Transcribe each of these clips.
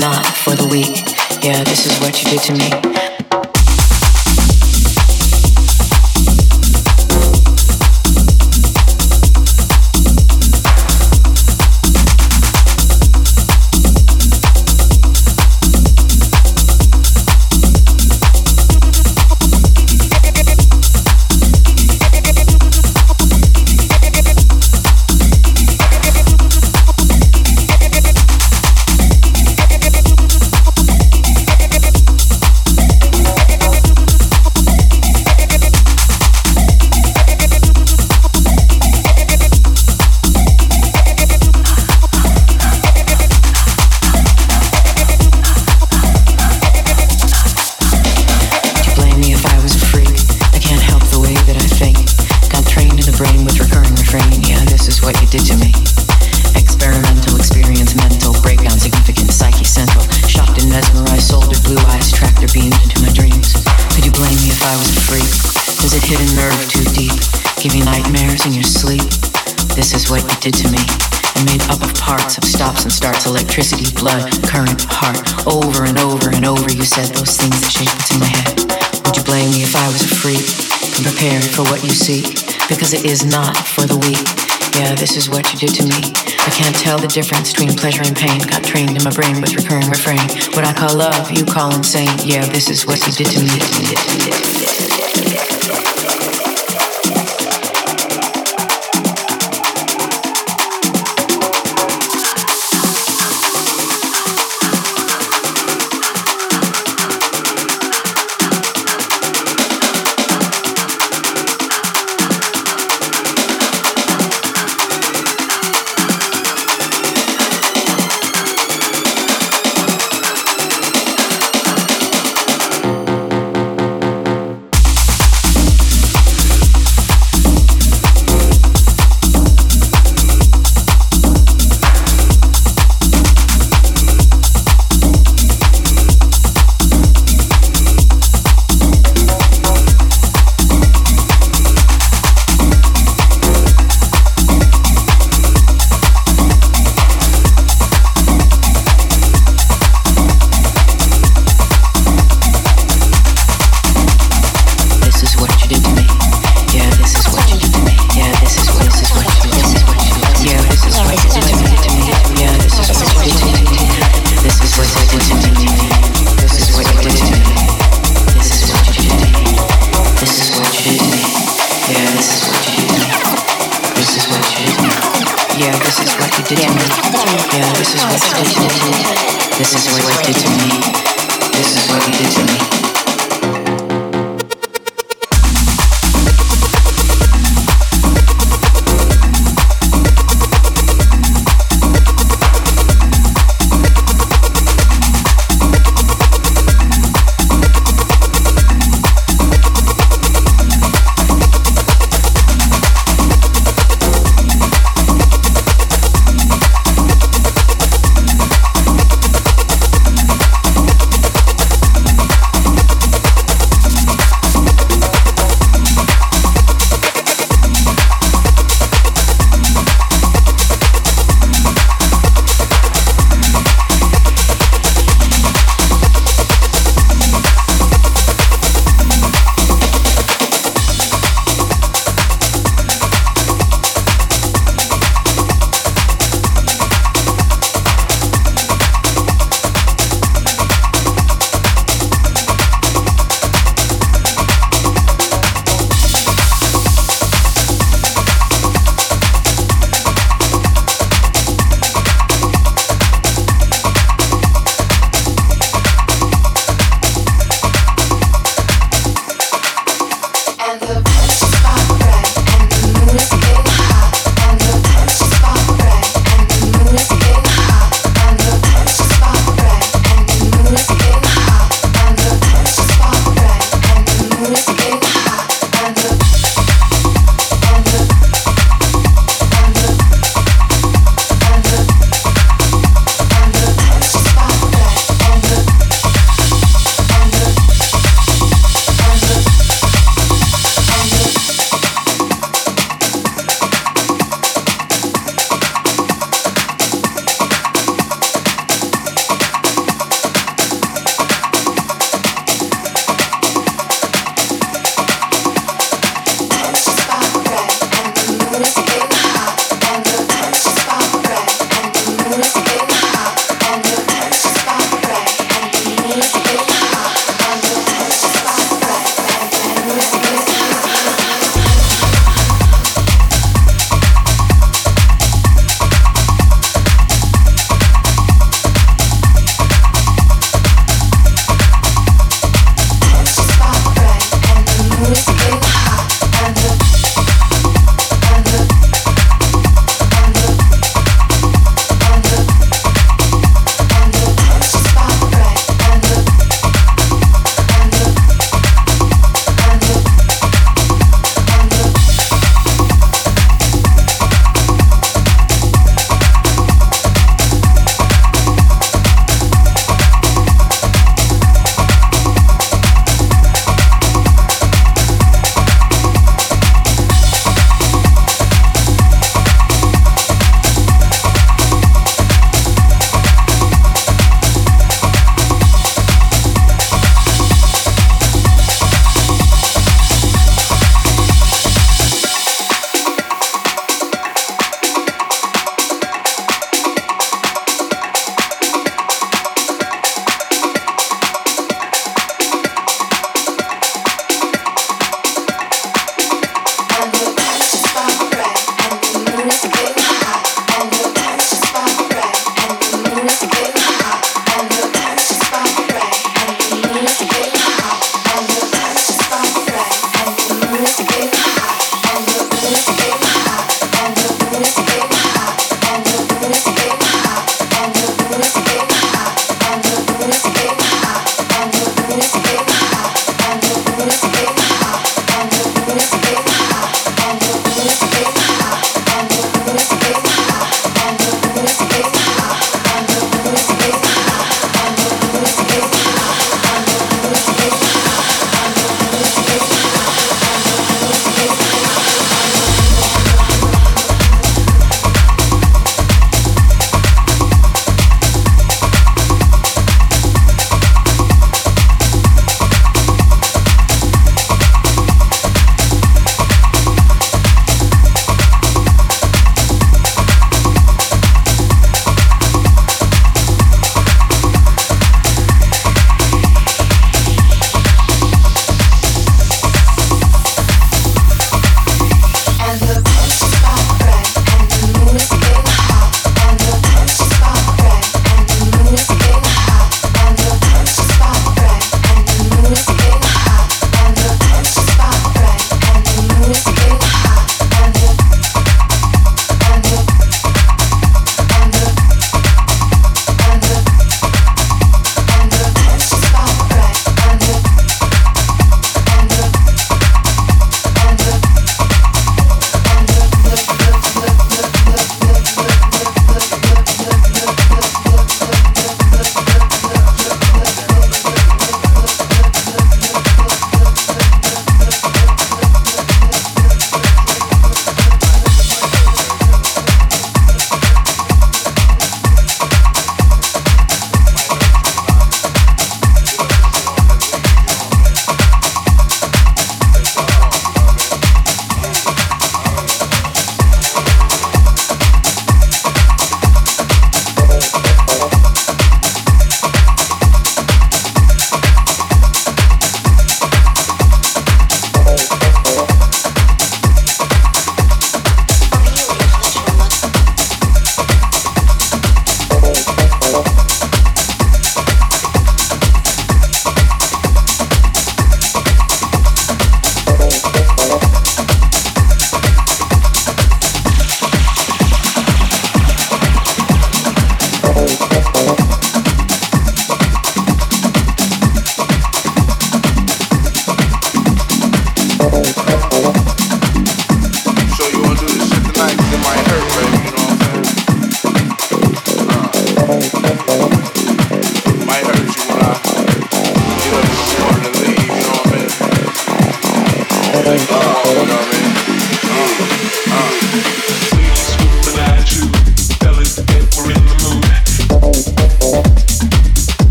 not pleasure and pain. Got trained in my brain with recurring refrain. What I call love, you call insane. Yeah, this is what you did to me.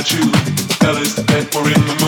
at you, fellas that were in. the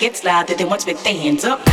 gets loud. Want to with their hands up.